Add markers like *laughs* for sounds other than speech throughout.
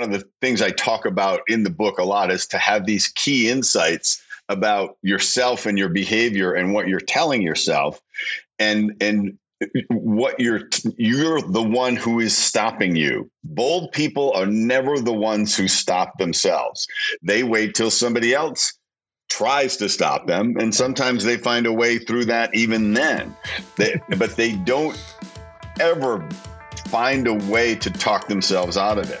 one of the things I talk about in the book a lot is to have these key insights about yourself and your behavior and what you're telling yourself. And and what you're you're the one who is stopping you. Bold people are never the ones who stop themselves. They wait till somebody else tries to stop them and sometimes they find a way through that even then. They, but they don't ever find a way to talk themselves out of it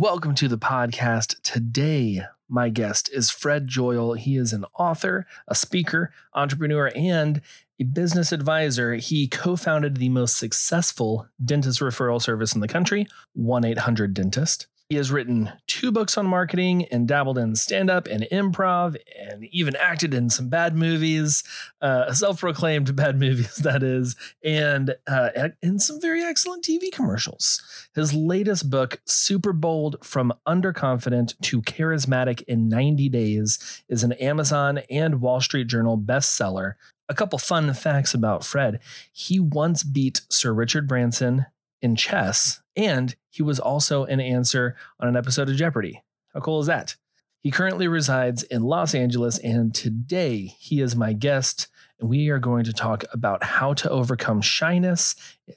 Welcome to the podcast. Today, my guest is Fred Joyal. He is an author, a speaker, entrepreneur, and a business advisor. He co founded the most successful dentist referral service in the country, 1 800 Dentist. He has written two books on marketing and dabbled in stand up and improv and even acted in some bad movies, uh, self proclaimed *laughs* bad movies, that is, and uh, in some very excellent TV commercials. His latest book, Super Bold From Underconfident to Charismatic in 90 Days, is an Amazon and Wall Street Journal bestseller. A couple fun facts about Fred. He once beat Sir Richard Branson in chess, and he was also an answer on an episode of Jeopardy! How cool is that? He currently resides in Los Angeles, and today he is my guest, and we are going to talk about how to overcome shyness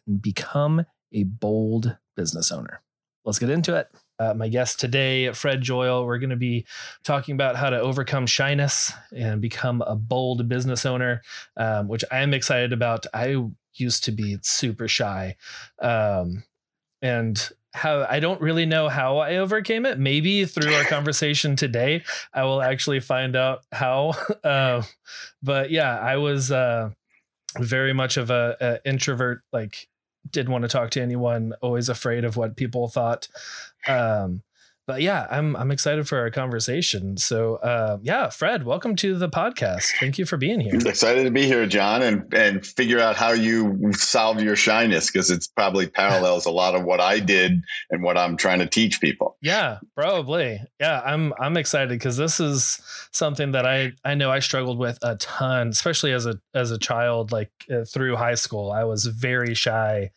and become a bold business owner. Let's get into it. Uh, my guest today, Fred Joyal, we're going to be talking about how to overcome shyness and become a bold business owner, um, which I am excited about. I used to be super shy. Um, and how I don't really know how I overcame it. Maybe through our conversation today, I will actually find out how. Uh, *laughs* but yeah, I was uh, very much of a, a, introvert. Like, didn't want to talk to anyone. Always afraid of what people thought. Um, but yeah, I'm I'm excited for our conversation. So uh, yeah, Fred, welcome to the podcast. Thank you for being here. Excited to be here, John, and and figure out how you solve your shyness because it's probably parallels a lot of what I did and what I'm trying to teach people. Yeah, probably. Yeah, I'm I'm excited because this is something that I I know I struggled with a ton, especially as a as a child. Like uh, through high school, I was very shy,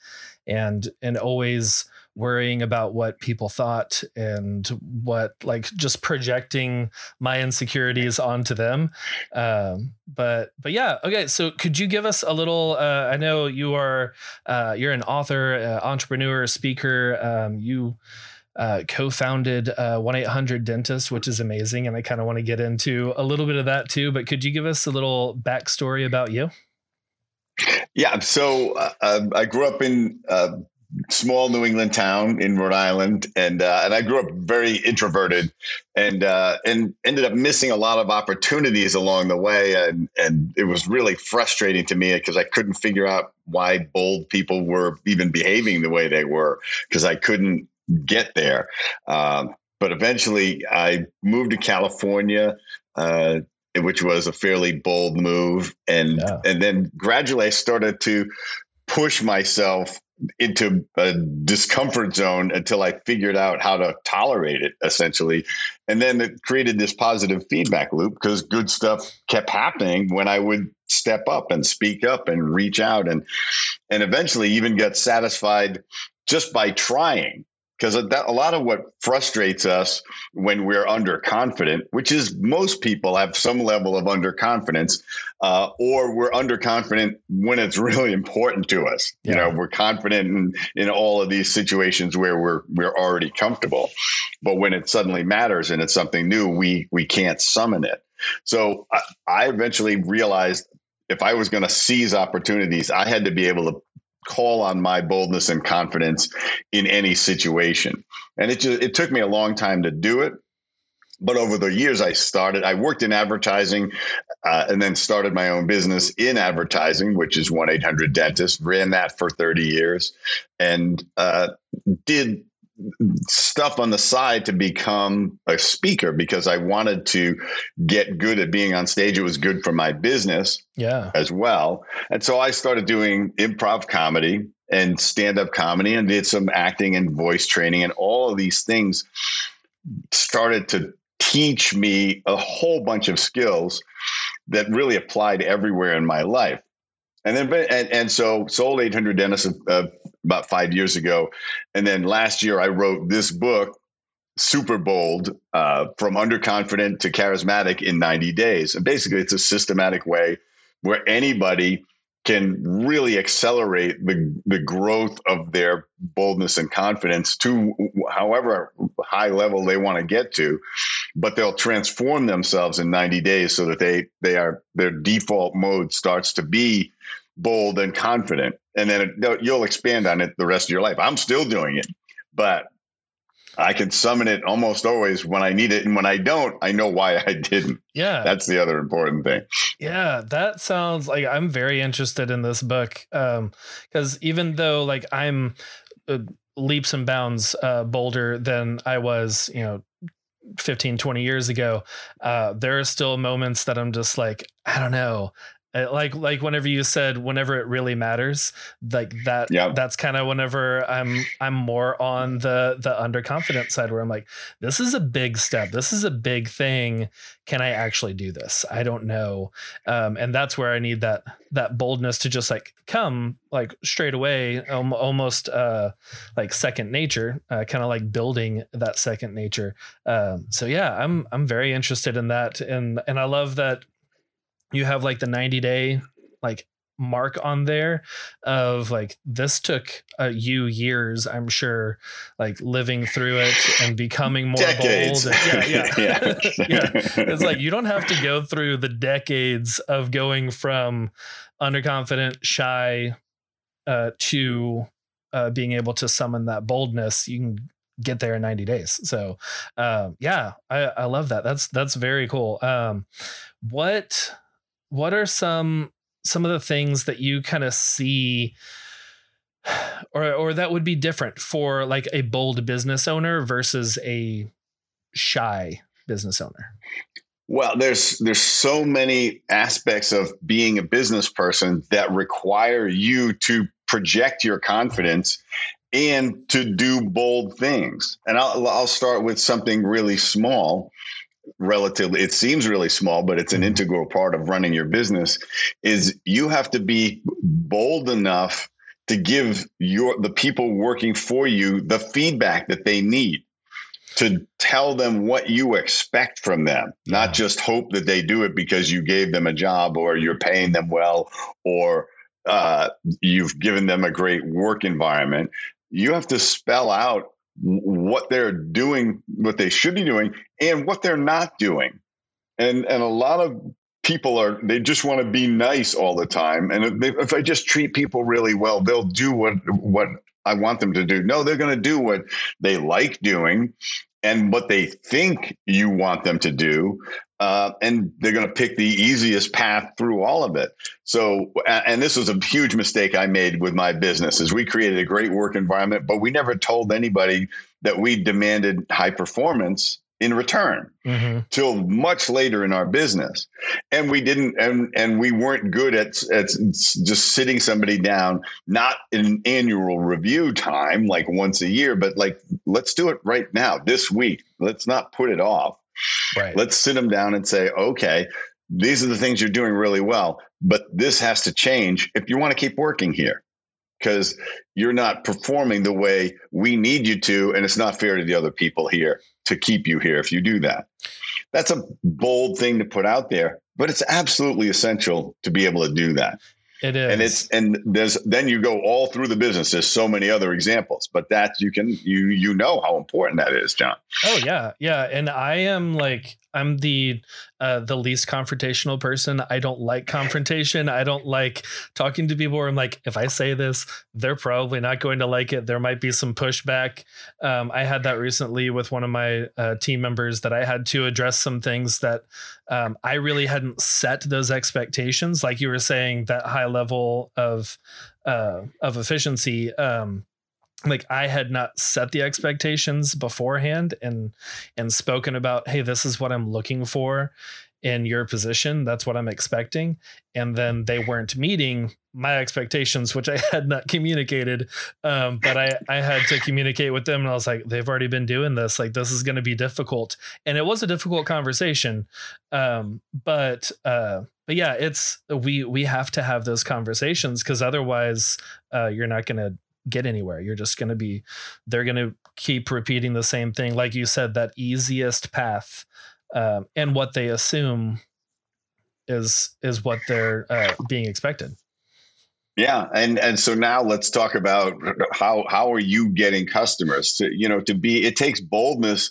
and and always worrying about what people thought and what like just projecting my insecurities onto them. Um, but but yeah okay so could you give us a little uh, i know you are uh, you're an author uh, entrepreneur speaker um, you uh, co-founded uh, 1-800-dentist which is amazing and i kind of want to get into a little bit of that too but could you give us a little backstory about you? Yeah so uh, i grew up in small New England town in Rhode Island, and uh, and I grew up very introverted, and uh, and ended up missing a lot of opportunities along the way, and and it was really frustrating to me because I couldn't figure out why bold people were even behaving the way they were because I couldn't get there. Um, but eventually, I moved to California. Uh, which was a fairly bold move, and yeah. and then gradually I started to push myself into a discomfort zone until I figured out how to tolerate it essentially. And then it created this positive feedback loop because good stuff kept happening when I would step up and speak up and reach out and and eventually even get satisfied just by trying because a lot of what frustrates us when we're underconfident, which is most people have some level of underconfidence, uh, or we're underconfident when it's *laughs* really important to us. Yeah. You know, we're confident in, in all of these situations where we're we're already comfortable, but when it suddenly matters and it's something new, we we can't summon it. So I, I eventually realized if I was going to seize opportunities, I had to be able to call on my boldness and confidence in any situation. And it just it took me a long time to do it. but over the years i started i worked in advertising uh, and then started my own business in advertising which is 1-800 dentist ran that for 30 years and uh, did stuff on the side to become a speaker because i wanted to get good at being on stage. It was good for my business yeah. as well. And so i started doing improv comedy and stand-up comedy and did some acting and voice training and all of these things started to teach me a whole bunch of skills that really applied everywhere in my life. And then, and, and so sold 800 dentists uh, about five years ago. And then last year I wrote this book, super bold, uh, from underconfident to charismatic in 90 days. And basically it's a systematic way where anybody can really accelerate the, the growth of their boldness and confidence to however high level they want to get to but they'll transform themselves in 90 days so that they they are their default mode starts to be bold and confident and then it, you'll expand on it the rest of your life i'm still doing it but I can summon it almost always when I need it. And when I don't, I know why I didn't. Yeah. That's the other important thing. Yeah. That sounds like I'm very interested in this book. Um, cause even though like I'm uh, leaps and bounds, uh, bolder than I was, you know, 15 20 years ago uh there are still moments that i'm just like i don't know like like whenever you said whenever it really matters like that yeah. that's kind of whenever i'm i'm more on the the underconfident side where i'm like this is a big step. This is a big thing. Can i actually do this? I don't know. Um, and that's where i need that that boldness to just like come like straight away almost uh like second nature uh, kind of like building that second nature. Um, so yeah i'm i'm very interested in that. And and i love that you have like the 90 day like mark on there of like this took uh, you years i'm sure like living through it and becoming more Decades. bold and, yeah yeah. *laughs* Yeah. *laughs* yeah. It's like you don't have to go through the decades of going from underconfident shy uh, to uh, being able to summon that boldness you can get there in 90 days. So um, yeah I, I love that. That's that's very cool. Um, what what are some some of the things that you kind of see *sighs* or or that would be different for like a bold business owner versus a shy business owner? Well there's there's so many aspects of being a business person that require you to project your confidence and to do bold things. And i'll i'll start with something really small relatively it seems really small but it's an mm-hmm. integral part of running your business is you have to be bold enough to give your the people working for you the feedback that they need to tell them what you expect from them yeah. not just hope that they do it because you gave them a job or you're paying them well or uh, you've given them a great work environment you have to spell out what they're doing, what they should be doing, and what they're not doing. And and a lot of people are they just want to be nice all the time. And if, if I just treat people really well, they'll do what what I want them to do. No, they're going to do what they like doing and what they think you want them to do. Uh, and they're going to pick the easiest path through all of it. So, and this was a huge mistake I made with my business is we created a great work environment, but we never told anybody that we demanded high performance in return mm-hmm. till much later in our business and we didn't and and we weren't good at at just sitting somebody down not in an annual review time like once a year but like let's do it right now this week let's not put it off right let's sit them down and say okay these are the things you're doing really well but this has to change if you want to keep working here because you're not performing the way we need you to and it's not fair to the other people here to keep you here if you do that. That's a bold thing to put out there, but it's absolutely essential to be able to do that. It is. And it's and there's then you go all through the business. There's so many other examples, but that you can you you know how important that is, John. Oh yeah. Yeah. And I am like I'm the uh, the least confrontational person. I don't like confrontation. I don't like talking to people where I'm like, if I say this, they're probably not going to like it. There might be some pushback. Um, I had that recently with one of my uh, team members that I had to address some things that um, I really hadn't set those expectations. Like you were saying, that high level of uh, of efficiency. Um, like I had not set the expectations beforehand and and spoken about hey this is what I'm looking for in your position. That's what I'm expecting. And then they weren't meeting my expectations which I *laughs* had not communicated um, but I I had to communicate with them and I was like they've already been doing this. Like this is going to be difficult. And it was a difficult conversation um, but uh, but yeah it's we we have to have those conversations because otherwise uh, you're not going to get anywhere. You're just going to be, they're going to keep repeating the same thing. Like you said, that easiest path um, and what they assume is is what they're uh, being expected. Yeah, and and so now let's talk about how how are you getting customers to you know to be it takes boldness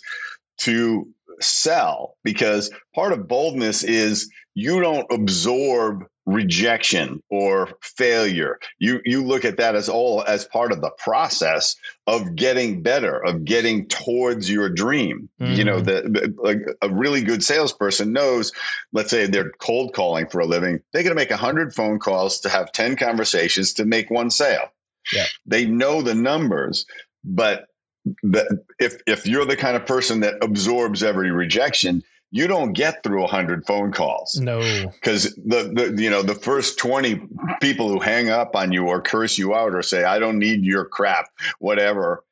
to sell because part of boldness is you don't absorb rejection or failure you you look at that as all as part of the process of getting better of getting towards your dream mm-hmm. you know mm-hmm. the, like a really good salesperson knows let's say they're cold calling for a living they're going to make 100 phone calls to have 10 conversations to make one sale yeah they know the numbers but the, if if you're the kind of person that absorbs every rejection you don't get through 100 phone calls. No. Because the, the, you know, the first 20 people who hang up on you or curse you out or say, I don't need your crap, whatever,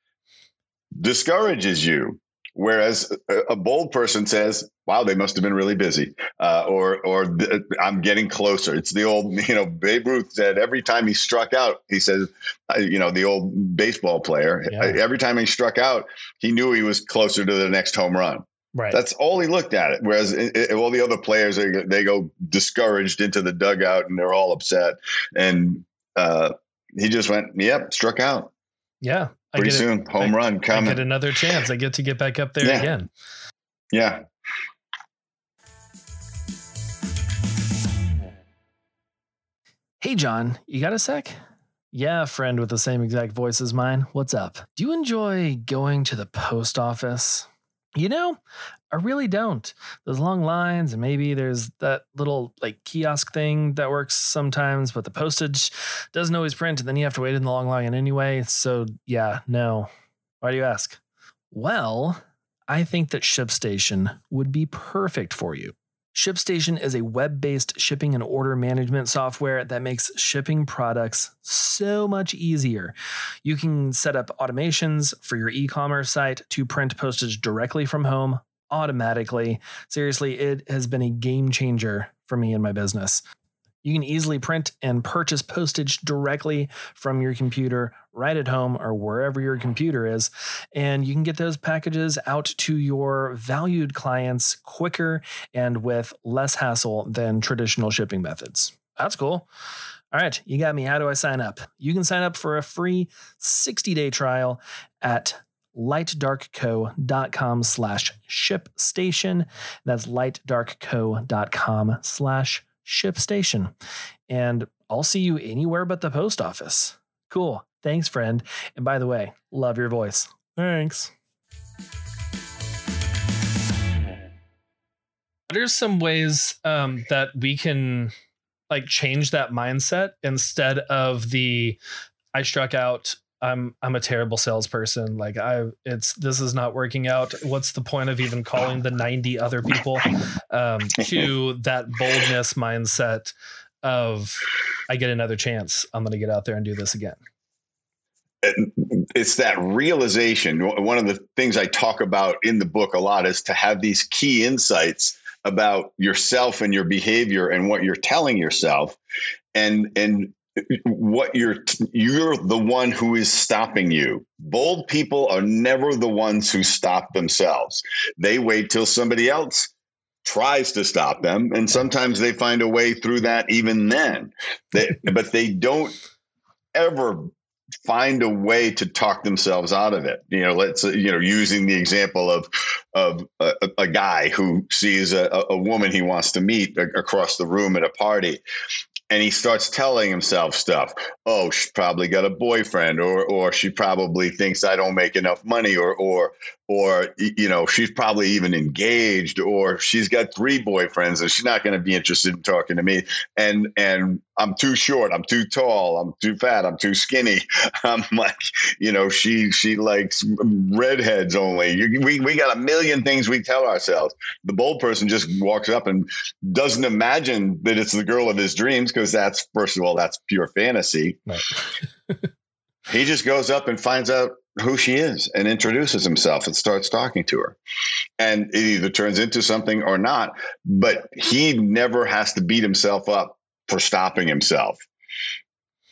discourages you. Whereas a bold person says, "Wow, they must have been really busy," uh, or "or I'm getting closer." It's the old, *laughs* you know, Babe Ruth said every time he struck out, he said, uh, you know, the old baseball player. Yeah. Every time he struck out, he knew he was closer to the next home run. Right. That's all he looked at it. Whereas it, it, all the other players, they, they go discouraged into the dugout and they're all upset. And uh, he just went, yep, struck out. Yeah. I Pretty soon, it. home I, run coming. I get another chance. I get to get back up there yeah. again. Yeah. Hey, John, you got a sec? Yeah, friend with the same exact voice as mine. What's up? Do you enjoy going to the post office? You know, I really don't. Those long lines, and maybe there's that little like kiosk thing that works sometimes, but the postage doesn't always print, and then you have to wait in the long line anyway. So, yeah, no. Why do you ask? Well, I think that ShipStation would be perfect for you. ShipStation is a web based shipping and order management software that makes shipping products so much easier. You can set up automations for your e commerce site to print postage directly from home automatically. Seriously, it has been a game changer for me in my business. You can easily print and purchase postage directly from your computer right at home or wherever your computer is. And you can get those packages out to your valued clients quicker and with less hassle than traditional shipping methods. That's cool. All right, you got me. How do I sign up? You can sign up for a free 60-day trial at lightdarkco.com slash shipstation. That's lightdarkco.com slash ShipStation. And I'll see you anywhere but the post office. Cool. Thanks, friend. And by the way, love your voice. Thanks. What are some ways um, that we can like change that mindset instead of the I struck out I'm I'm a terrible salesperson. Like I it's this is not working out. What's the point of even calling the 90 other people um, to *laughs* that boldness mindset of I get another chance. I'm going to get out there and do this again. It's that realization. One of the things I talk about in the book a lot is to have these key insights about yourself and your behavior and what you're telling yourself. And and what you're you're the one who is stopping you. Bold people are never the ones who stop themselves. They wait till somebody else tries to stop them and sometimes they find a way through that even then. They, *laughs* but they don't ever find a way to talk themselves out of it you know let's you know using the example of of a, a guy who sees a, a, woman he wants to meet across the room at a party and he starts telling himself stuff. Oh, she's probably got a boyfriend, or or she probably thinks I don't make enough money, or or or you know she's probably even engaged or she's got three boyfriends and she's not going to be interested in talking to me. And and i'm too short i'm too tall i'm too fat i'm too skinny. *laughs* I'm like you know she she likes redheads only. We, we got a million things we tell ourselves. The bold person just walks up and doesn't imagine that it's the girl of his dreams because that's first of all that's pure fantasy. Right. *laughs* he just goes up and finds out who she is and introduces himself and starts talking to her. And it either turns into something or not, but he never has to beat himself up for stopping himself.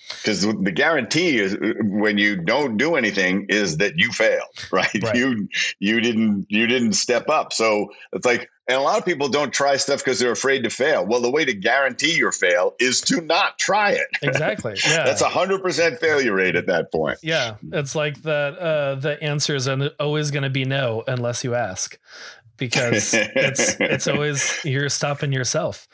Because the guarantee is when you don't do anything is that you failed, *laughs* right? right? You you didn't you didn't step up. So it's like and a lot of people don't try stuff because they're afraid to fail. Well, the way to guarantee your fail is to not try it. *laughs* Exactly. Yeah. That's a hundred percent failure rate at that point. Yeah. It's like that uh, the answer is always going to be no unless you ask because *laughs* it's it's always you're stopping yourself.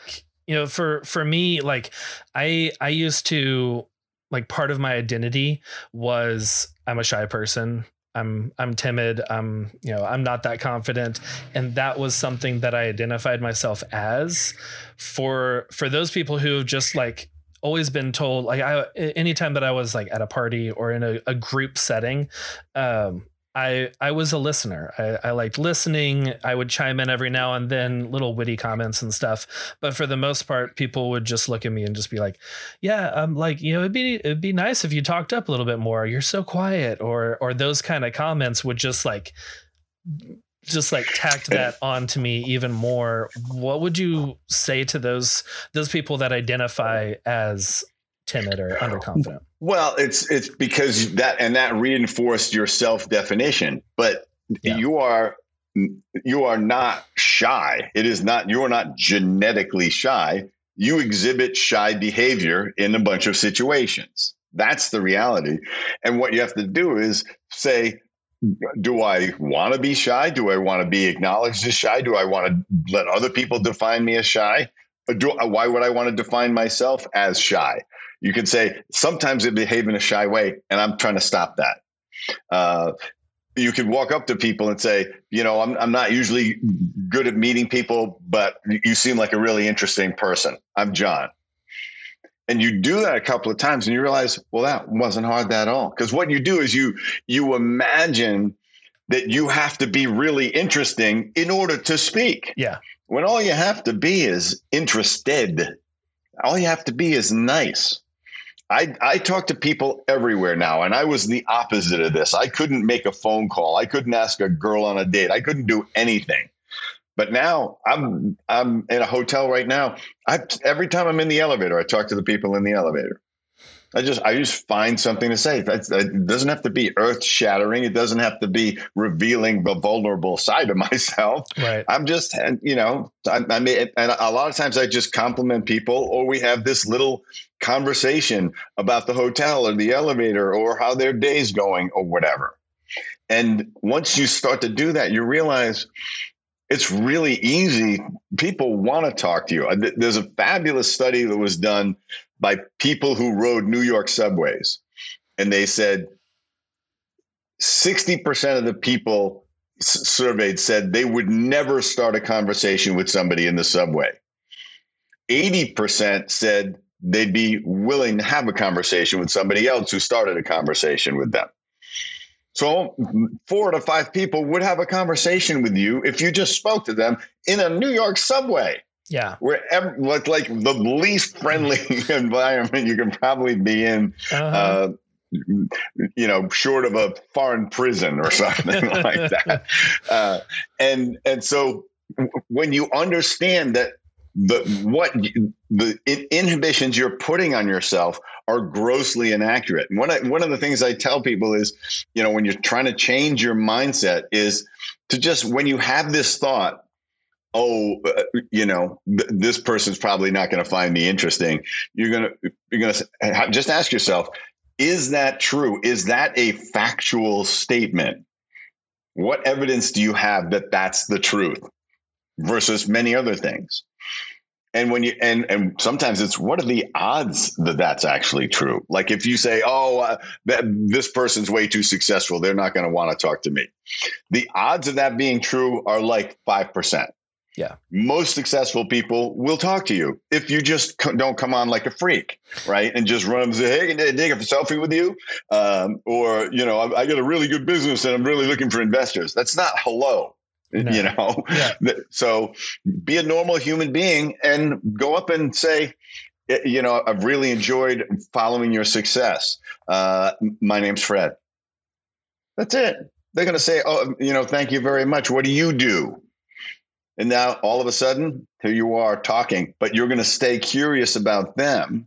You know, for for me, like I I used to like part of my identity was I'm a shy person. I'm I'm timid. I'm you know I'm not that confident, and that was something that I identified myself as. For for those people who have just like always been told like I anytime that I was like at a party or in a, a group setting, um, I I was a listener. I, I liked listening. I would chime in every now and then, little witty comments and stuff. But for the most part, people would just look at me and just be like, "Yeah, I'm like, you know, it'd be it'd be nice if you talked up a little bit more. You're so quiet," or or those kind of comments would just like just like tacked that *coughs* onto me even more. What would you say to those those people that identify as timid or underconfident? Well, it's it's because that and that reinforced your self definition, but yeah. you are you are not shy. It is not you are not genetically shy. You exhibit shy behavior in a bunch of situations. That's the reality. And what you have to do is say, do I want to be shy? Do I want to be acknowledged as shy? Do I want to let other people define me as shy? Do, why would I want to define myself as shy? You could say sometimes they behave in a shy way, and I'm trying to stop that. Uh, you could walk up to people and say, you know, I'm, I'm not usually good at meeting people, but you seem like a really interesting person. I'm John. And you do that a couple of times and you realize, well, that wasn't hard at all. Because what you do is you you imagine that you have to be really interesting in order to speak. Yeah. When all you have to be is interested. All you have to be is nice. I, I talk to people everywhere now, and I was the opposite of this. I couldn't make a phone call. I couldn't ask a girl on a date. I couldn't do anything. But now I'm I'm in a hotel right now. I every time I'm in the elevator, I talk to the people in the elevator. I just I just find something to say. It doesn't have to be earth shattering. It doesn't have to be revealing the vulnerable side of *laughs* myself. Right. I'm just you know I, I mean, and a lot of times I just compliment people, or we have this little conversation about the hotel or the elevator or how their day's going or whatever. And once you start to do that, you realize it's really easy. People want to talk to you. Uh, there's a fabulous study that was done by people who rode New York subways. And they said 60% of the people surveyed said they would never start a conversation with somebody in the subway. 80% said they'd be willing to have a conversation with somebody else who started a conversation with them. So, four to five people would have a conversation with you if you just spoke to them in a New York subway. Yeah. Where what's like the least friendly *laughs* environment you can probably be in. Uh-huh. Uh, you know, short of a foreign prison or something *laughs* like that. *laughs* Uh, and and so when you understand that the what the inhibitions you're putting on yourself are grossly inaccurate. And one one of the things I tell people is, you know, when you're trying to change your mindset, is to just when you have this thought, oh, uh, you know, th- this person's probably not going to find me interesting. You're gonna you're gonna just ask yourself, is that true? Is that a factual statement? What evidence do you have that that's the truth versus many other things? And when you and and sometimes it's what are the odds that that's actually true? Like if you say, "Oh, uh, that, this person's way too successful, they're not going to want to talk to me," the odds of that being true are like five percent. Yeah. Most successful people will talk to you if you just don't come on like a freak, right? And just run and say, "Hey, can I take a selfie with you?" Um, or you know, I, I got a really good business and I'm really looking for investors. That's not hello. No. You know, yeah. *laughs* so be a normal human being and go up and say, you know, I've really enjoyed following your success. Uh, my name's Fred. That's it. They're going to say, oh, you know, thank you very much. What do you do? And now all of a sudden, here you are talking, but you're going to stay curious about them,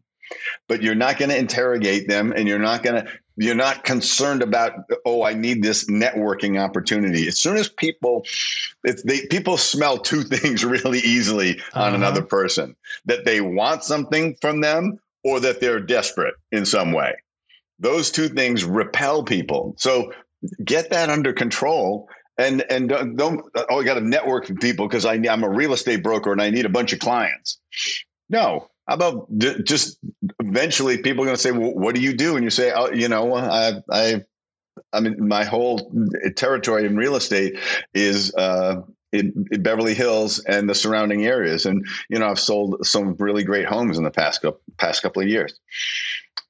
but you're not going to interrogate them and you're not going to, you're not concerned about, oh, I need this networking opportunity. As soon as people, they, people smell two *laughs* things really easily on uh-huh. another person that they want something from them or that they're desperate in some way. Those two things repel people. So get that under control and and don't, don't oh I got to network with people because I I'm a real estate broker and I need a bunch of clients. No, how about d- just eventually people are going to say, well, what do you do? And you say, oh, you know, I I I mean, my whole territory in real estate is uh, in, in, Beverly Hills and the surrounding areas, and you know, I've sold some really great homes in the past past couple of years.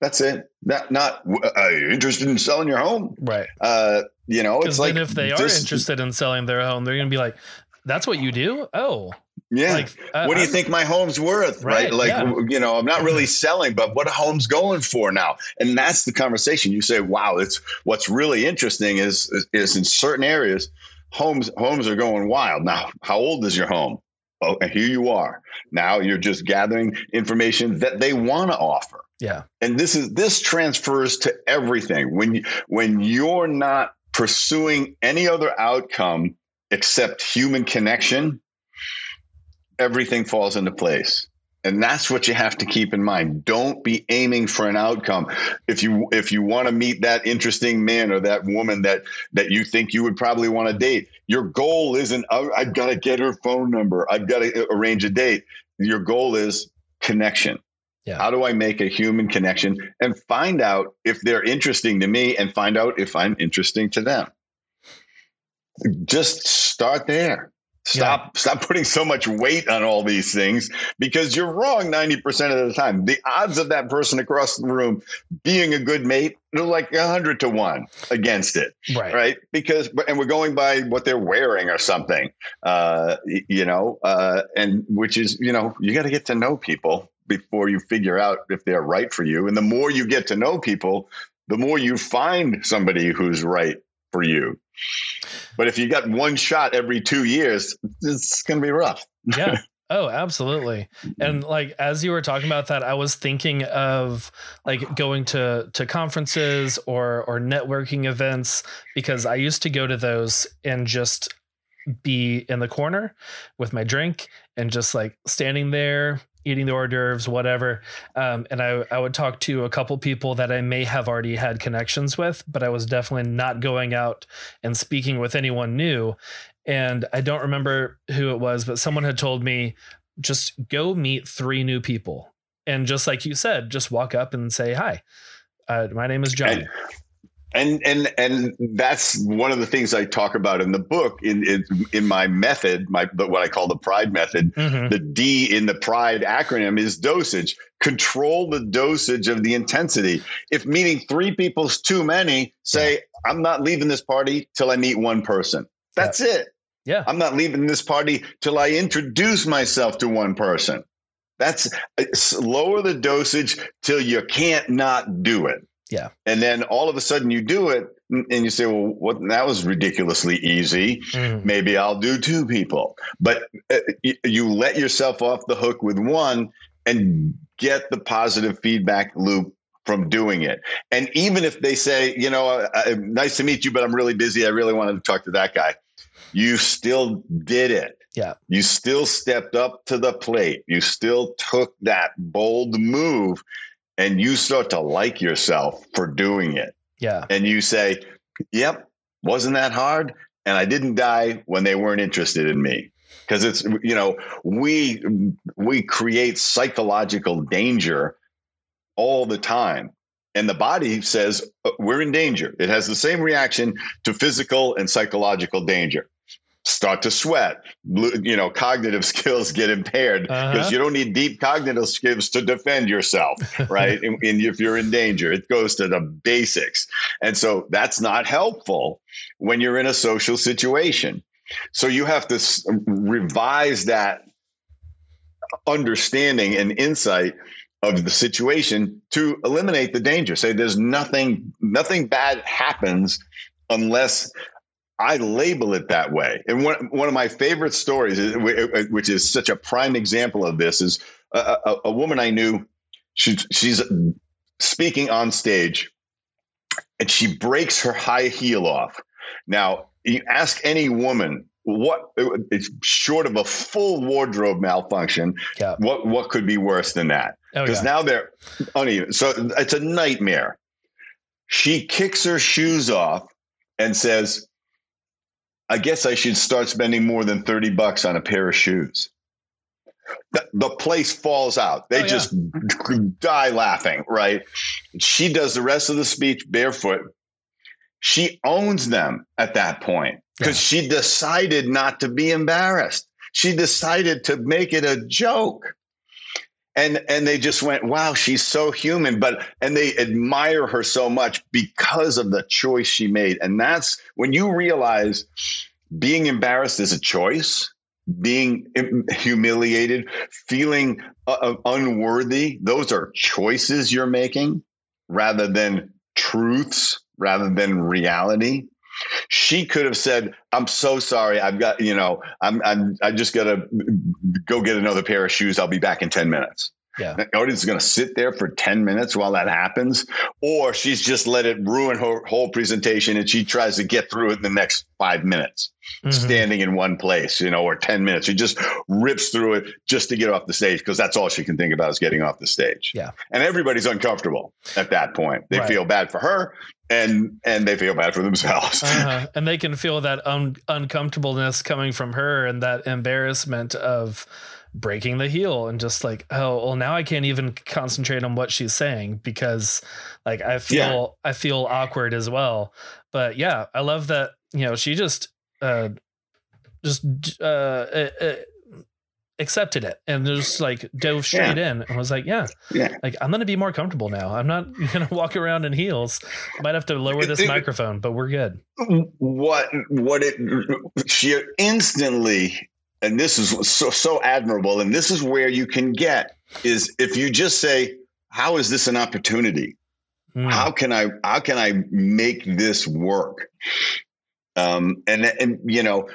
That's it. Not not uh, interested in selling your home, right? Uh, you know, it's like if they are interested in selling their home, they're going to be like, "That's what you do? Oh, yeah. Like, uh, what do you I'm, think my home's worth? Right. right? Like, yeah. you know, I'm not really selling, but what a home's going for now? And that's the conversation. You say, wow, it's what's really interesting is, is, is in certain areas, homes, homes are going wild. Now, how old is your home? Oh, and here you are. Now you're just gathering information that they want to offer. Yeah. And this is this transfers to everything. When you, when you're not pursuing any other outcome except human connection, everything falls into place. And that's what you have to keep in mind. Don't be aiming for an outcome. If you if you want to meet that interesting man or that woman that that you think you would probably want to date, your goal isn't oh, I've got to get her phone number. I've got to arrange a date. Your goal is connection. Yeah. How do I make a human connection and find out if they're interesting to me and find out if I'm interesting to them? Just start there. Stop yeah. stop putting so much weight on all these things because you're wrong 90% of the time. The odds of that person across the room being a good mate are like 100 to 1 against it. Right. Right? Because and we're going by what they're wearing or something. Uh, you know, uh, and which is, you know, you got to get to know people before you figure out if they're right for you. And the more you get to know people, the more you find somebody who's right for you. But if you got one shot every two years, it's going to be rough. *laughs* yeah. Oh, absolutely. And like as you were talking about that, I was thinking of like going to to conferences or or networking events because I used to go to those and just be in the corner with my drink and just like standing there eating the hors d'oeuvres, whatever. Um, and I, I would talk to a couple people that I may have already had connections with, but I was definitely not going out and speaking with anyone new. And I don't remember who it was, but someone had told me just go meet three new people. And just like you said, just walk up and say, Hi, uh, my name is John. And, and and that's one of the things I talk about in the book in in, in my method, my what I call the Pride method. Mm-hmm. The D in the Pride acronym is dosage. Control the dosage of the intensity. If meeting three people is too many, say. I'm not leaving this party till I meet one person. That's yeah. it. Yeah, I'm not leaving this party till I introduce myself to one person. That's lower the dosage till you can't not do it. Yeah. And then all of a sudden you do it and you say, well, what, that was ridiculously easy. Mm. Maybe I'll do two people. But uh, you let yourself off the hook with one and get the positive feedback loop from doing it. And even if they say, you know, uh, uh, nice to meet you, but I'm really busy. I really wanted to talk to that guy. You still did it. Yeah. You still stepped up to the plate. You still took that bold move and you start to like yourself for doing it. Yeah. And you say, yep, wasn't that hard? and I didn't die when they weren't interested in me. Because it's you know we we create psychological danger all the time, and the body says uh, we're in danger. It has the same reaction to physical and psychological danger start to sweat. You know cognitive *laughs* skills get impaired because uh-huh. you don't need deep cognitive skills to defend yourself *laughs* right? And, and, if you're in danger it goes to the basics. And so that's not helpful when you're in a social situation. So you have to revise that understanding and insight of the situation to eliminate the danger. Say there's nothing nothing bad happens unless I label it that way. And one, one of my favorite stories, which is such a prime example of this, is a, a, a woman I knew. She, she's speaking on stage and she breaks her high heel off. Now, you ask any woman what it's short of a full wardrobe malfunction. Yeah. What what could be worse than that? Because oh, yeah. now they're uneven. So it's a nightmare. She kicks her shoes off and says, I guess I should start spending more than 30 bucks on a pair of shoes. The, the place falls out. They oh, just die laughing, right? She does the rest of the speech barefoot. She owns them at that point because yeah. she decided not to be embarrassed. She decided to make it a joke and and they just went wow she's so human. But and they admire her so much because of the choice she made. And that's when you realize being embarrassed is a choice being humiliated feeling uh, uh, unworthy those are choices you're making rather than truths rather than reality she could have said, "I'm so sorry. I've got you know, I'm I'm I just got to go get another pair of shoes. I'll be back in ten minutes." Yeah. The audience is going to sit there for 10 minutes while that happens, or she's just let it ruin her whole presentation and she tries to get through it in the next five minutes, mm-hmm. standing in one place, you know, or 10 minutes. She just rips through it just to get off the stage because that's all she can think about is getting off the stage. Yeah. And everybody's uncomfortable at that point. They right. feel bad for her and and they feel bad for themselves. *laughs* Uh-huh. *laughs* And they can feel that un- uncomfortableness coming from her and that embarrassment of breaking the heel and just like oh well now i can't even concentrate on what she's saying because like i feel yeah. i feel awkward as well but yeah i love that you know she just uh just uh, uh, uh accepted it and just like dove straight yeah. in and was like yeah yeah. like i'm gonna be more comfortable now. I'm not *laughs* gonna walk around in heels. I might have to lower this it, microphone but we're good. What what it she instantly and this is so so admirable and this is where you can get is if you just say how is this an opportunity? Mm. how can i how can i make this work um, and and you know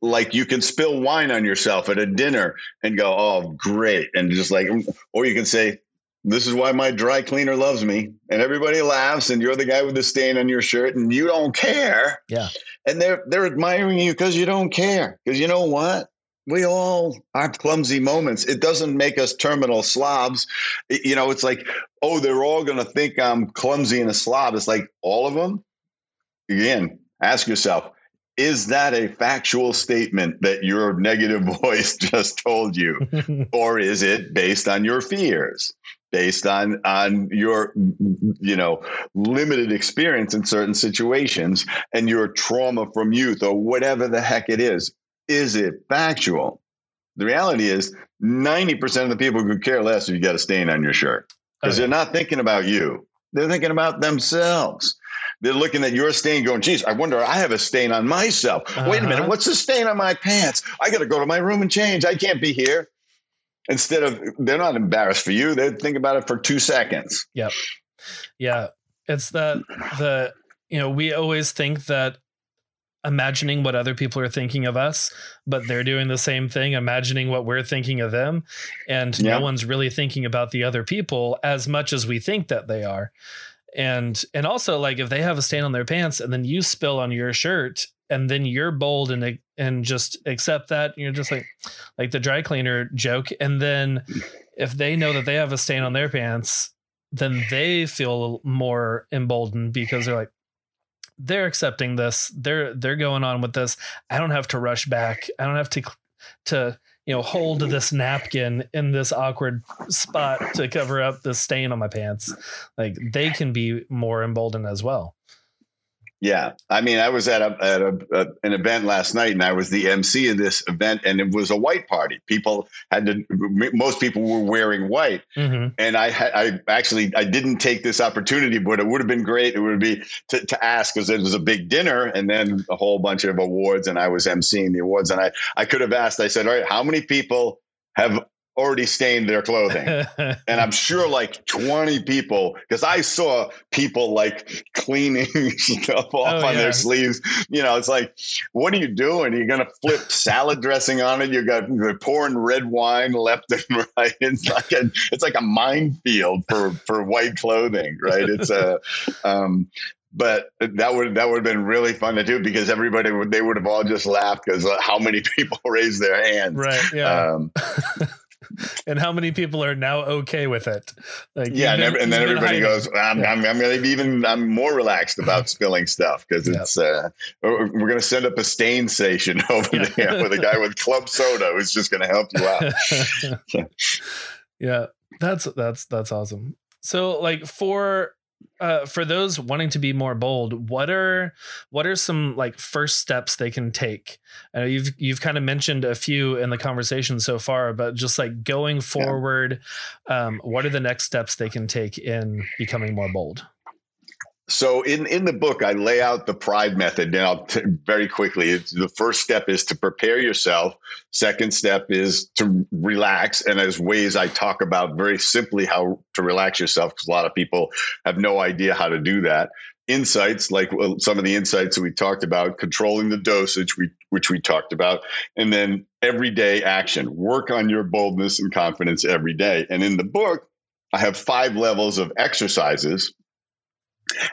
like you can spill wine on yourself at a dinner and go oh great and just like or you can say this is why my dry cleaner loves me and everybody laughs and you're the guy with the stain on your shirt and you don't care yeah and they're they're admiring you because you don't care because you know what we all have clumsy moments. It doesn't make us terminal slobs. It, you know, it's like, oh, they're all going to think I'm clumsy and a slob. It's like all of them. Again, ask yourself, is that a factual statement that your negative *laughs* voice just told you? *laughs* or is it based on your fears? Based on on your you know limited experience in certain situations and your trauma from youth or whatever the heck it is is it factual? The reality is 90% of the people could care less if you got a stain on your shirt because okay. Oh, they're not thinking about you. They're thinking about themselves. They're looking at your stain going, geez, I wonder, I have a stain on myself. Uh-huh. Wait a minute, uh-huh. what's the stain on my pants? I got to go to my room and change. I can't be here. Instead of, they're not embarrassed for you. They think about it for two seconds. Yep. Yeah. It's that the, you know, we always think that imagining what other people are thinking of us, but they're doing the same thing, imagining what we're thinking of them. And yeah. no one's really thinking about the other people as much as we think that they are. And and also like if they have a stain on their pants and then you spill on your shirt and then you're bold and and just accept that you're just like like the dry cleaner joke and then if they know that they have a stain on their pants then they feel more emboldened because they're like they're accepting this. They're they're going on with this. I don't have to rush back. I don't have to to you know hold this napkin in this awkward spot to cover up the stain on my pants. Like they can be more emboldened as well. Yeah, I mean, I was at a at a, a, an event last night, and I was the MC of this event, and it was a white party. People had to. Most people were wearing white, mm-hmm. and I I actually I didn't take this opportunity, but it would have been great. It would be to, to ask because it was a big dinner, and then a whole bunch of awards, and I was emceeing the awards, and I I could have asked. I said, all right, how many people have already stained their clothing. *laughs* and I'm sure like 20 people, because I saw people like cleaning *laughs* stuff off oh, on yeah. their sleeves. You know, it's like, what are you doing? You're going to flip salad dressing on it. You got you're pouring red wine left and *laughs* right. It's like a, it's like a minefield for, for white clothing, right? It's a, um, but that would that would have been really fun to do because everybody would they would have all just laughed because how many people raised their hands right yeah um, *laughs* and how many people are now okay with it? Like, yeah, been, and, and, then everybody hiding. goes, I'm, yeah. I'm, I'm going to be even, I'm more relaxed about *laughs* spilling stuff because it's, uh, we're going to send up a stain station *laughs* over yeah. there with a guy with club soda who's just going to help you out. yeah, that's, that's, that's awesome. So like for uh, for those wanting to be more bold, what are what are some like first steps they can take? I know you've you've kind of mentioned a few in the conversation so far, but just like going forward, yeah. um, what are the next steps they can take in becoming more bold? So in, in the book, I lay out the pride method. Now, t- very quickly, it's, the first step is to prepare yourself. Second step is to relax. And as ways I talk about very simply how to relax yourself, because a lot of people have no idea how to do that. Insights, like some of the insights that we talked about, controlling the dosage, we, which we talked about, and then everyday action. Work on your boldness and confidence every day. And in the book, I have five levels of exercises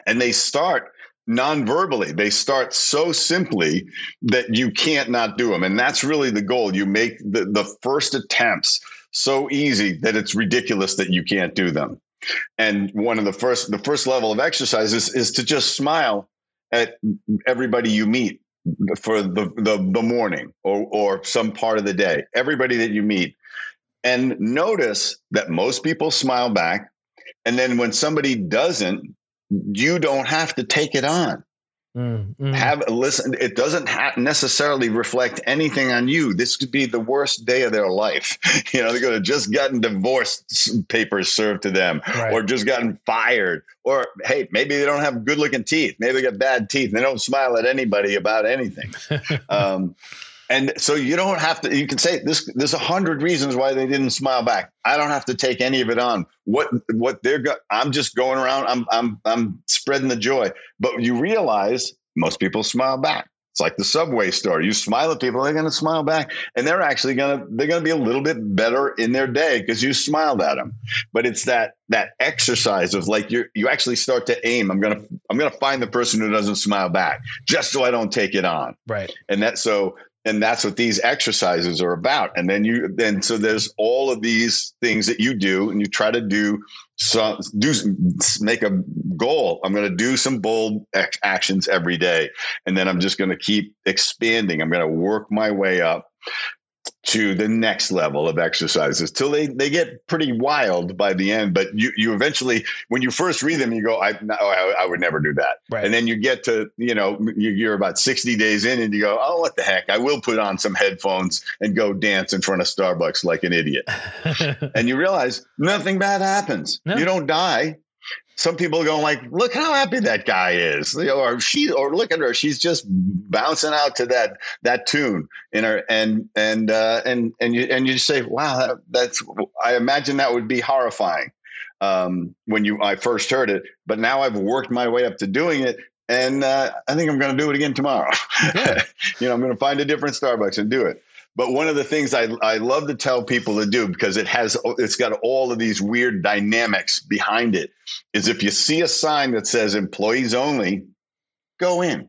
and they start non-verbally. They start so simply that you can't not do them and that's really the goal. You make the, the first attempts so easy that it's ridiculous that you can't do them. And one of the first the first level of exercises is to just smile at everybody you meet for the the, the morning or or some part of the day everybody that you meet. And notice that most people smile back. And then when somebody doesn't you don't have to take it on. Mm, mm. Have listen. It doesn't ha- necessarily reflect anything on you. This could be the worst day of their life. *laughs* you know, they could have just gotten divorce papers served to them, right. or just gotten fired, or hey, maybe they don't have good looking teeth. Maybe they got bad teeth. They don't smile at anybody about anything. *laughs* um, and so you don't have to. You can say this. There's a hundred reasons why they didn't smile back. I don't have to take any of it on. What what they're. Go- I'm just going around. I'm I'm I'm spreading the joy. But you realize most people smile back. It's like the subway store. You smile at people, they're going to smile back, and they're actually going to they're going to be a little bit better in their day because you smiled at them. But it's that that exercise of like you you actually start to aim. I'm gonna I'm gonna find the person who doesn't smile back just so I don't take it on. Right. And that so and that's what these exercises are about. And then you then so there's all of these things that you do and you try to do some do make a goal. I'm going to do some bold actions every day and then i'm just going to keep expanding. I'm going to work my way up to the next level of exercises till they, they get pretty wild by the end. But you, you eventually, when you first read them, you go, I, no, I, I would never do that. Right. And then you get to, you know, you're about 60 days in and you go, oh, what the heck? I will put on some headphones and go dance in front of Starbucks like an idiot. *laughs* and you realize nothing bad happens. No. You don't die some people are going like, look how happy that guy is, or she, or look at her, she's just bouncing out to that that tune in her, and and uh, and and you and you say, wow, that's. I imagine that would be horrifying um, when you I first heard it, but now I've worked my way up to doing it, and uh, I think I'm going to do it again tomorrow. Yeah. *laughs* you know, I'm going to find a different Starbucks and do it. But one of the things I, I love to tell people to do because it has it's got all of these weird dynamics behind it is if you see a sign that says employees only, go in.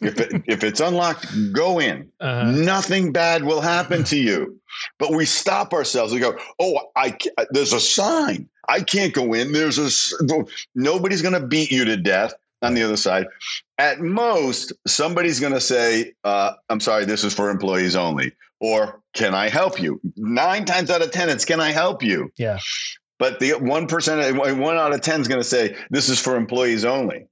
If it, *laughs* if it's unlocked, go in. Uh-huh. Nothing bad will happen to you. But we stop ourselves. We go, oh, I there's a sign. I can't go in. There's a nobody's going to beat you to death on the other side. At most, somebody's going to say, uh, I'm sorry, this is for employees only. Or can I help you? Nine times out of 10, it's can I help you? Yeah. But the 1%, one out of 10 is going to say, this is for employees only.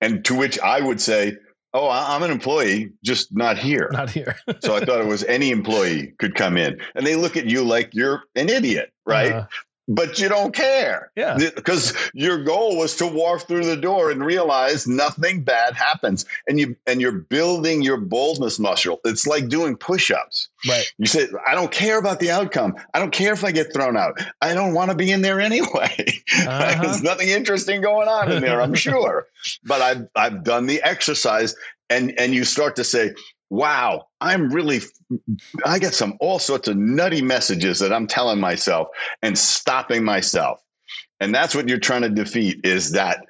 And to which I would say, oh, I'm an employee, just not here. Not here. so I thought it was any employee could come in. And they look at you like you're an idiot, right? Uh, but you don't care. Yeah. Because your goal was to walk through the door and realize nothing bad happens. And you and you're building your boldness muscle. It's like doing push-ups. Right. You say, I don't care about the outcome. I don't care if I get thrown out. I don't want to be in there anyway. *laughs* Uh-huh. There's nothing interesting going on in there, I'm *laughs* sure. but I've I've done the exercise and and you start to say, wow, I'm really, I get some all sorts of nutty messages that I'm telling myself and stopping myself. And that's what you're trying to defeat is that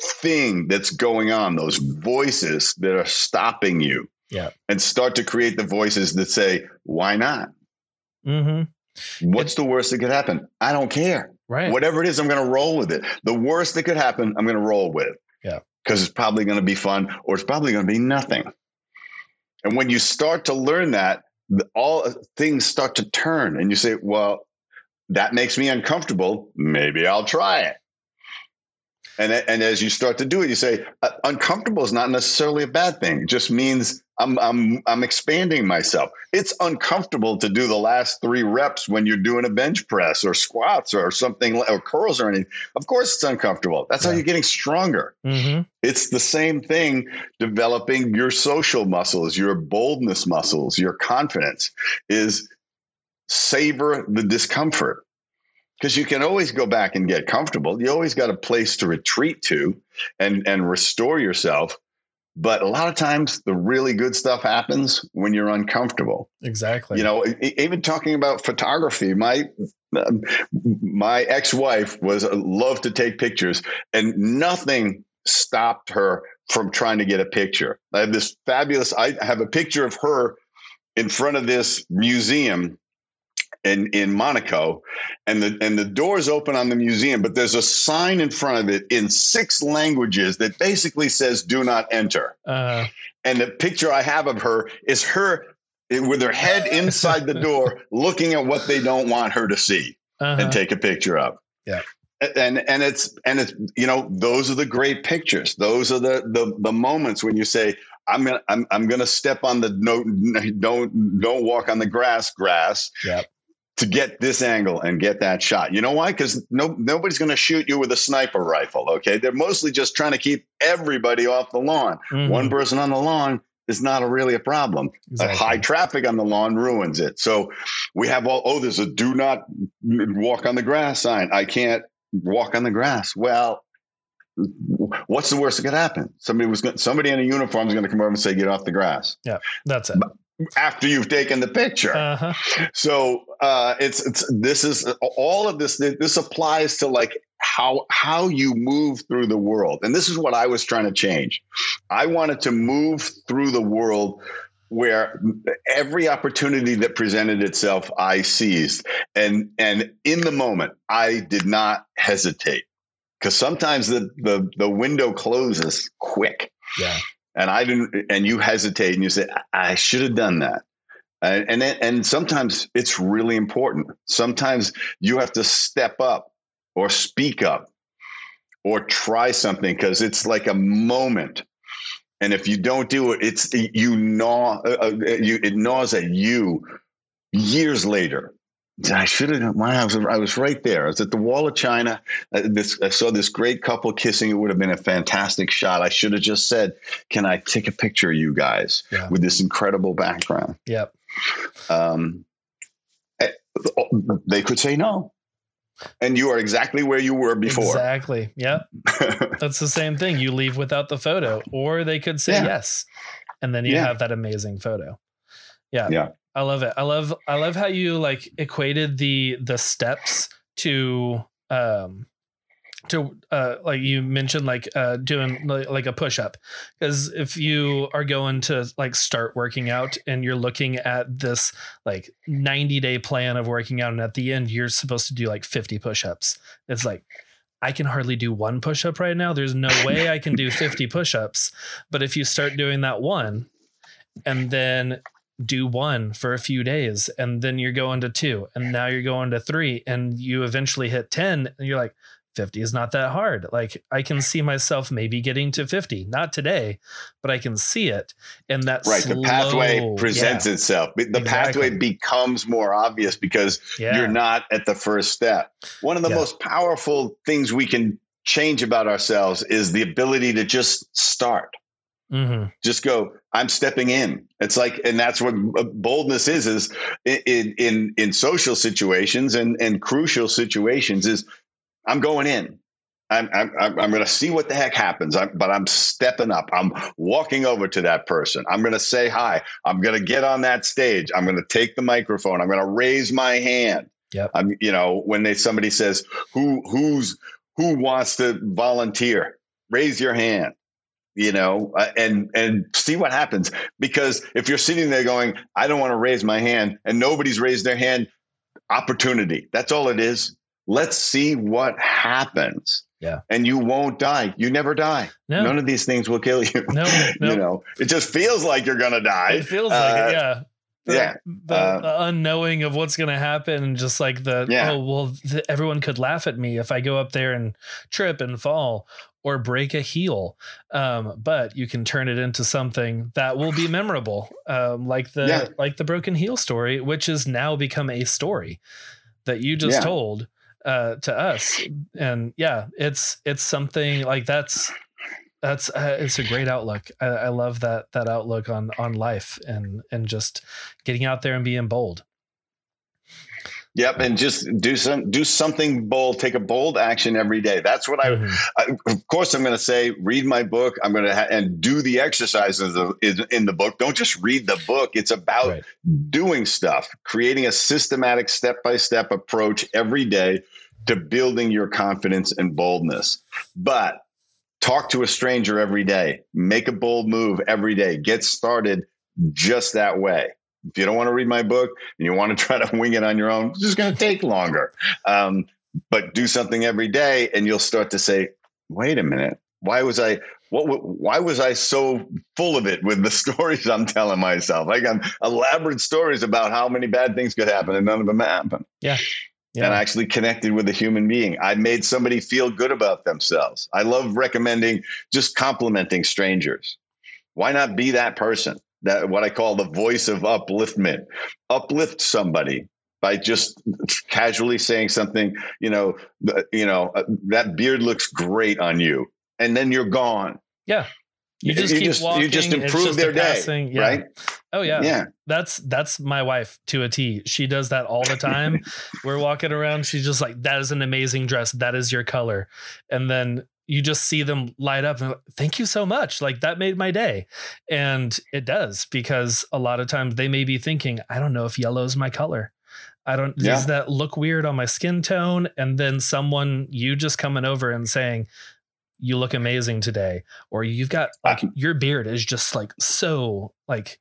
thing that's going on, those voices that are stopping you. Yeah. And start to create the voices that say, why not? Mm-hmm. What's the worst that could happen? I don't care. Right. Whatever it is, I'm going to roll with it. The worst that could happen, I'm going to roll with. It. Yeah. Because it's probably going to be fun or it's probably going to be nothing. And when you start to learn that, all uh, things start to turn and you say, well, that makes me uncomfortable. Maybe I'll try it. And, and as you start to do it, you say, uh, uncomfortable is not necessarily a bad thing. It just means I'm, I'm, I'm expanding myself. It's uncomfortable to do the last three reps when you're doing a bench press or squats or something or curls or anything. Of course, it's uncomfortable. That's yeah. how you're getting stronger. Mm-hmm. It's the same thing developing your social muscles, your boldness muscles, your confidence is savor the discomfort because you can always go back and get comfortable. You always got a place to retreat to and and restore yourself. But a lot of times the really good stuff happens when you're uncomfortable. Exactly. You know, even talking about photography, my my ex-wife was uh, loved to take pictures and nothing stopped her from trying to get a picture. I have this fabulous I have a picture of her in front of this museum in in Monaco, and the and the doors open on the museum, but there's a sign in front of it in six languages that basically says "Do not enter." Uh, and the picture I have of her is her with her head inside the door, *laughs* looking at what they don't want her to see, uh-huh. and take a picture of. Yeah. And and it's and it's you know those are the great pictures. Those are the the the moments when you say I'm gonna I'm, I'm gonna step on the no don't don't walk on the grass grass. Yeah to get this angle and get that shot. You know why? Because no, nobody's going to shoot you with a sniper rifle. Okay, they're mostly just trying to keep everybody off the lawn. Mm-hmm. One person on the lawn is not a, really a problem. Exactly. high traffic on the lawn ruins it. So we have all. Oh, there's a do not walk on the grass sign. I can't walk on the grass. Well. What's the worst that could happen? Somebody was somebody in a uniform is going to come over and say, "Get off the grass." Yeah, that's it. But after you've taken the picture. Uh-huh. So uh, it's it's this is all of this. This applies to like how how you move through the world, and this is what I was trying to change. I wanted to move through the world where every opportunity that presented itself I seized and and in the moment I did not hesitate because sometimes the, the the window closes quick yeah and I didn't, and you hesitate and you say, I should have done that. And, and, and sometimes it's really important. Sometimes you have to step up or speak up or try something because it's like a moment. And if you don't do it, it's you gnaw, uh, uh you, it gnaws at you years later. I should have. I was, I was right there. I was at the Wall of China. Uh, this, I saw this great couple kissing. It would have been a fantastic shot. I should have just said, "Can I take a picture of you guys yeah. with this incredible background?" Yep. Um, eh, they could say no, and you are exactly where you were before. Exactly. Yep. *laughs* That's the same thing. You leave without the photo, or they could say yeah. yes, and then you yeah. have that amazing photo. Yeah. Yeah. I love it. I love I love how you like equated the the steps to um to uh like you mentioned like uh doing like, like a push up because if you are going to like start working out and you're looking at this like 90 day plan of working out and at the end you're supposed to do like 50 push ups it's like I can hardly do one push up right now. There's no way I can do 50 *laughs* push ups. But if you start doing that one and then do one for a few days and then you're going to two and now you're going to three and you eventually hit 10 and you're like 50 is not that hard. Like I can see myself maybe getting to 50, not today, but I can see it. And that's right. The pathway presents yeah. itself. The exactly. pathway becomes more obvious because yeah. you're not at the first step. One of the yeah. most powerful things we can change about ourselves is the ability to just start. Mm-hmm. Just go. I'm stepping in. It's like, and that's what boldness is. Is in in in social situations and and crucial situations is I'm going in. I'm, I'm, I'm going to see what the heck happens. I'm, but I'm stepping up. I'm walking over to that person. I'm going to say hi. I'm going to get on that stage. I'm going to take the microphone. I'm going to raise my hand. Yep. I'm, you know, when they somebody says who who's who wants to volunteer, raise your hand. You know, uh, and and see what happens. Because if you're sitting there going, I don't want to raise my hand, and nobody's raised their hand, opportunity. That's all it is let's see what happens. Yeah. And you won't die. You never die. No. None of these things will kill you. No, no. *laughs* you know, it just feels like you're going to die. It feels uh, like it, yeah. The, yeah. The, uh, the, unknowing of what's going to happen and just like the, yeah. oh, well, the, everyone could laugh at me if I go up there and trip and fall or break a heel. Um, but you can turn it into something that will be memorable. Um, like the, yeah. like the broken heel story, which has now become a story that you just yeah. told uh, to us. And yeah, it's it's something like that's that's uh, it's a great outlook. I, I love that that outlook on on life and and just getting out there and being bold. Yep, and just do some do something bold. Take a bold action every day. That's what I. Mm-hmm. I of course, I'm going to say read my book. I'm going to ha- and do the exercises of, in the book. Don't just read the book. It's about right. doing stuff, creating a systematic step by step approach every day to building your confidence and boldness. But talk to a stranger every day. Make a bold move every day. Get started just that way if you don't want to read my book and you want to *laughs* try to wing it on your own, it's just going to take longer. Um, but do something every day, and you'll start to say, "Wait a minute, why was I? What? Why was I so full of it with the *laughs* stories I'm telling myself? Like I got elaborate stories about how many bad things could happen, and none of them happen. Yeah." Yeah. and I actually connected with a human being. I made somebody feel good about themselves. I love recommending just complimenting strangers. Why not be that person? That what I call the voice of upliftment. Uplift somebody by just casually saying something, you know, you know, uh, that beard looks great on you. And then you're gone. Yeah. You just you keep just, walking. You just improve just their day, yeah. right? Oh yeah, yeah. That's that's my wife to a T. She does that all the time. *laughs* We're walking around. She's just like, "That is an amazing dress. That is your color." And then you just see them light up and like, thank you so much. Like that made my day. And it does because a lot of times they may be thinking i don't know if yellow is my color. I don't yeah. does that look weird on my skin tone? And then someone you just coming over and saying you look amazing today or you've got like your beard is just like so like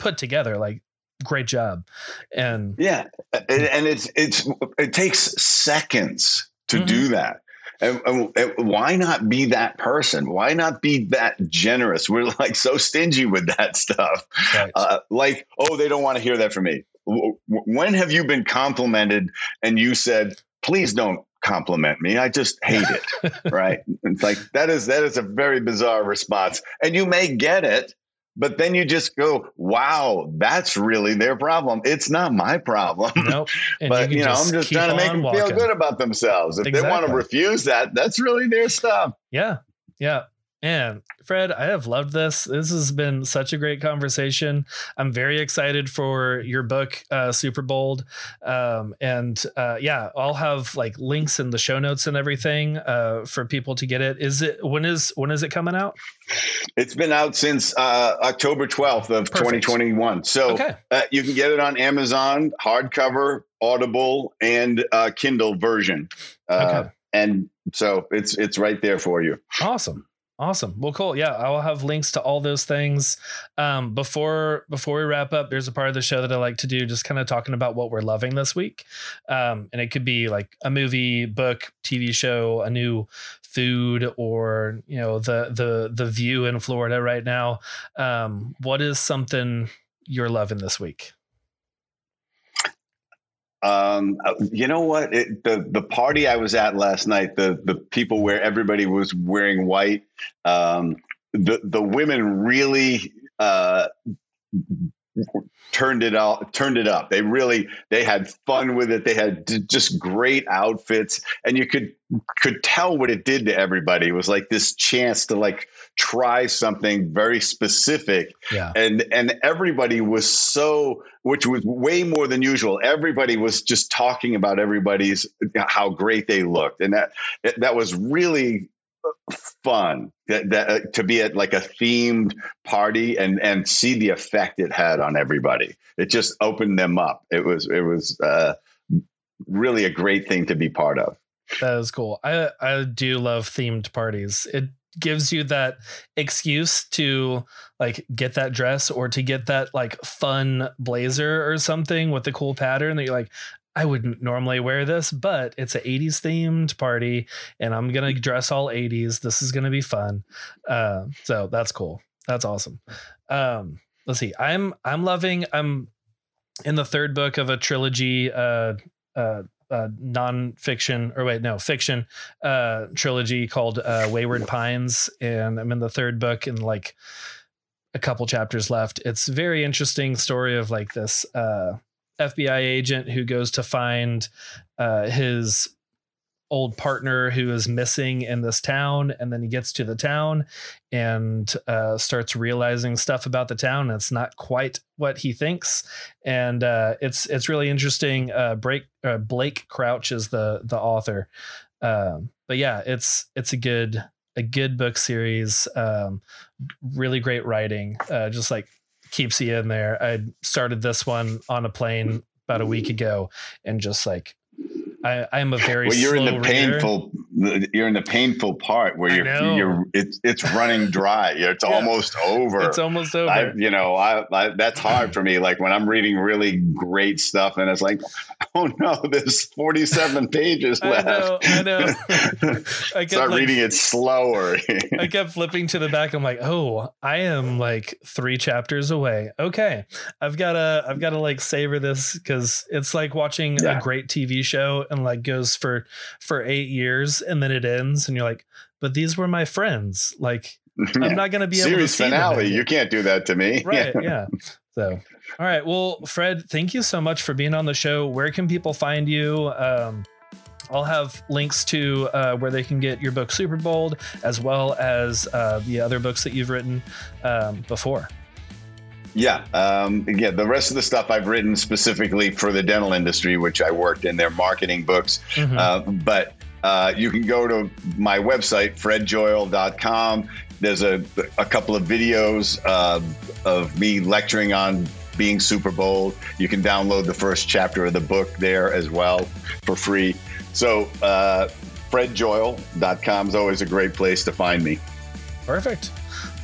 put together like great job. And yeah and it's it's it takes seconds to mm-hmm. do that and, and, and why not be that person? Why not be that generous? We're like so stingy with that stuff. Right. Uh, like, oh, they don't want to hear that from me. When have you been complimented and you said, please don't compliment me. I just hate it. *laughs* right. It's like that is that is a very bizarre response. And you may get it, but then you just go, wow, that's really their problem. It's not my problem. *laughs* Nope. but you, you know, I'm just trying to make them walking. feel good about themselves. If exactly. they want to refuse that, that's really their stuff. Yeah. Yeah. Man, Fred, I have loved this. This has been such a great conversation. I'm very excited for your book, uh, Super Bold. Um, and uh, yeah, I'll have like links in the show notes and everything uh, for people to get it. Is it when is when is it coming out? It's been out since uh, October 12th of Perfect. 2021. So okay. Uh, you can get it on Amazon, hardcover, Audible, and uh, Kindle version. okay. And so it's it's right there for you. Awesome. Awesome. Well, cool. Yeah, I will have links to all those things. Um, before before we wrap up, there's a part of the show that I like to do, just kind of talking about what we're loving this week. Um, and it could be like a movie, book, TV show, a new food, or you know the the the view in Florida right now. Um, what is something you're loving this week? Um, uh, you know what? It, the the party I was at last night, the the people where everybody was wearing white, um, the the women really uh, turned it out turned it up. They really they had fun with it. They had just great outfits. And you could could tell what it did to everybody. It was like this chance to like try something very specific. Yeah. and and everybody was so which was way more than usual. Everybody was just talking about everybody's how great they looked. And that that was really fun. That, that uh, to be at like a themed party and and see the effect it had on everybody. It just opened them up. It was it was uh, really a great thing to be part of. That is cool. I i do love themed parties. It gives you that excuse to like get that dress or to get that like fun blazer or something with the cool pattern that you're like I wouldn't normally wear this, but it's an 80s themed party and I'm going to dress all 80s. This is going to be fun. Uh, so that's cool. That's awesome. Um, let's see. I'm I'm loving I'm in the third book of a trilogy uh uh uh, non-fiction or wait no fiction uh trilogy called uh wayward pines and i'm in the third book and like a couple chapters left it's very interesting story of like this uh FBI agent who goes to find uh, his old partner who is missing in this town and then he gets to the town and uh, starts realizing stuff about the town it's not quite what he thinks. And uh, it's it's really interesting. Uh, Blake, uh, blake crouch is the the author. Um, but yeah it's it's a good a good book series. Um, really great writing. Uh, just like keeps you in there. I started this one on a plane about a week ago and just like I, I'm a very well. You're in the reader. painful. You're in the painful part where you're you're it's it's running dry. *laughs* It's yeah. almost over. It's almost over. I, you know, I, I, that's hard for me. Like when I'm reading really great stuff, and it's like, *laughs* oh no, there's 47 *laughs* pages left. I know. I know. I Start like, reading it slower. I kept flipping to the back. I'm like, oh, I am like three chapters away. Okay, I've got to I've got to like savor this because it's like watching yeah. a great TV show and like goes for for eight years and then it ends and you're like but these were my friends like *laughs* i'm not going to be able series to finale you can't do that to me *laughs* right yeah so all right well fred thank you so much for being on the show where can people find you um I'll have links to uh, where they can get your book Super Bold, as well as uh, the other books that you've written um, before. Yeah, um, yeah. The rest of the stuff I've written specifically for the dental industry, which I worked in their marketing books. Mm-hmm. Uh, but uh, you can go to my website, fredjoyal.com. There's a, a couple of videos uh, of me lecturing on being super bold. You can download the first chapter of the book there as well for free. So, uh, fredjoyal.com is always a great place to find me. Perfect.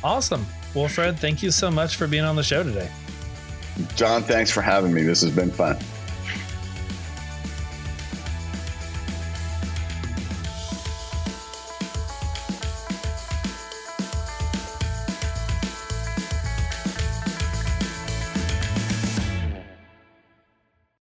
Awesome. Well, Fred, thank you so much for being on the show today. John, thanks for having me. This has been fun.